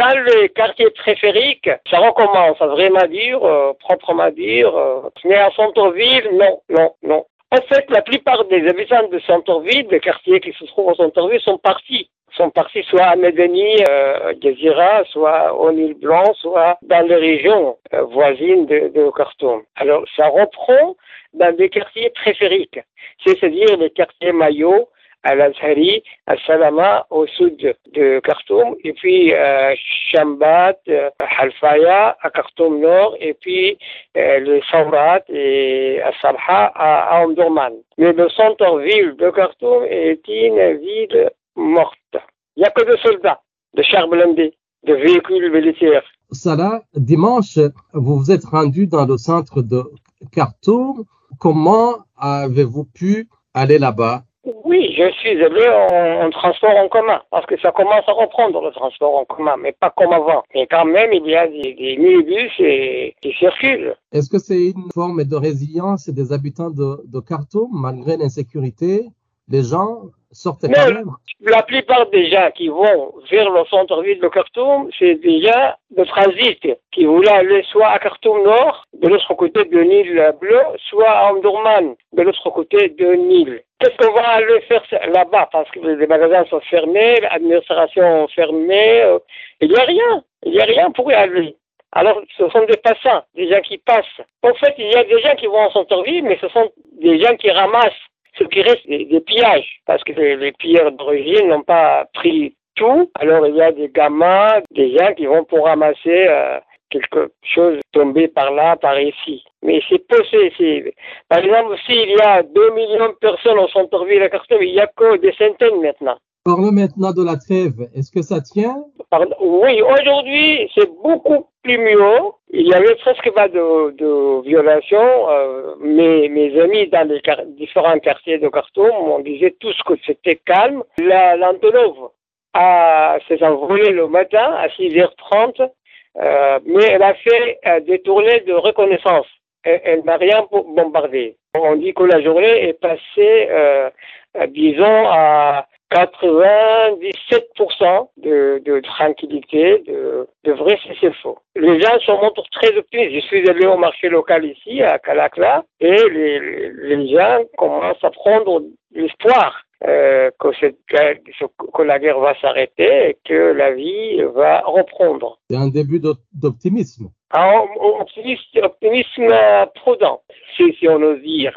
dans les quartiers périphériques, ça recommence à vraiment dire, euh, proprement dire. euh, mais à centre-ville, non, non, non. En fait, la plupart des habitants de centre-ville, des quartiers qui se trouvent au centre-ville, sont partis. Sont partis soit à Medeni, euh, Gezira, soit au Nil Blanc, soit dans les régions euh, voisines de, de Khartoum. Alors, ça reprend dans des quartiers périphériques, c'est-à-dire les quartiers maillots, à l'Azhari, à Salama, au sud de Khartoum, et puis euh, Shambat, euh, Halfaya, à Khartoum Nord, et puis euh, le Saurat et à Sabha, à, à Omdurman. Mais le centre-ville de Khartoum est une ville morte. Il n'y a que des soldats, de chars blindés, de véhicules militaires. Salah, dimanche, vous vous êtes rendu dans le centre de Khartoum. Comment avez-vous pu aller là-bas? Oui, je suis allé en, en transport en commun, parce que ça commence à reprendre le transport en commun, mais pas comme avant. Mais quand même, il y a des, des minibus et, qui circulent. Est-ce que c'est une forme de résilience des habitants de, de Khartoum malgré l'insécurité? Les gens sortent quand Non. même La plupart des gens qui vont vers le centre-ville de Khartoum, c'est des gens de transit qui voulaient aller soit à Khartoum Nord, de l'autre côté de Nil Bleu, soit à Omdurman, de l'autre côté de Nil. Qu'est-ce qu'on va aller faire là-bas? Parce que les magasins sont fermés, l'administration fermée, euh, il n'y a rien, il n'y a rien pour y aller. Alors, ce sont des passants, des gens qui passent. En fait, il y a des gens qui vont en centre-ville, mais ce sont des gens qui ramassent ce qui reste des, des pillages, parce que les, les pilleurs d'origine n'ont pas pris tout. Alors, il y a des gamins, des gens qui vont pour ramasser euh, quelque chose tombé par là, par ici. Mais c'est possible. Par exemple, s'il y a 2 millions de personnes au centre-ville à Khartoum, il n'y a que des centaines maintenant. Parlons maintenant de la trêve. Est-ce que ça tient? Pardon? Oui, aujourd'hui, c'est beaucoup plus mieux. Il y avait presque pas de, de violation. Euh, mes, mes amis dans les différents quartiers de Khartoum, on disait tous que c'était calme. La L'Antonov s'est envolée le matin à 6h30, euh, mais elle a fait euh, des tournées de reconnaissance. Elle, n'a rien bo- bombardé. On dit que la journée est passée, euh, euh, disons, à 97% de, de tranquillité, de, de vrai cessez-le-feu. Les gens sont montrent très optimistes. Je suis allé au marché local ici, à Kalakla, et les, les gens commencent à prendre l'espoir euh, que, cette, guerre- que la guerre va s'arrêter et que la vie va reprendre. C'est un début d'op- d'optimisme. Un optimisme, optimisme prudent, si, si on ose dire.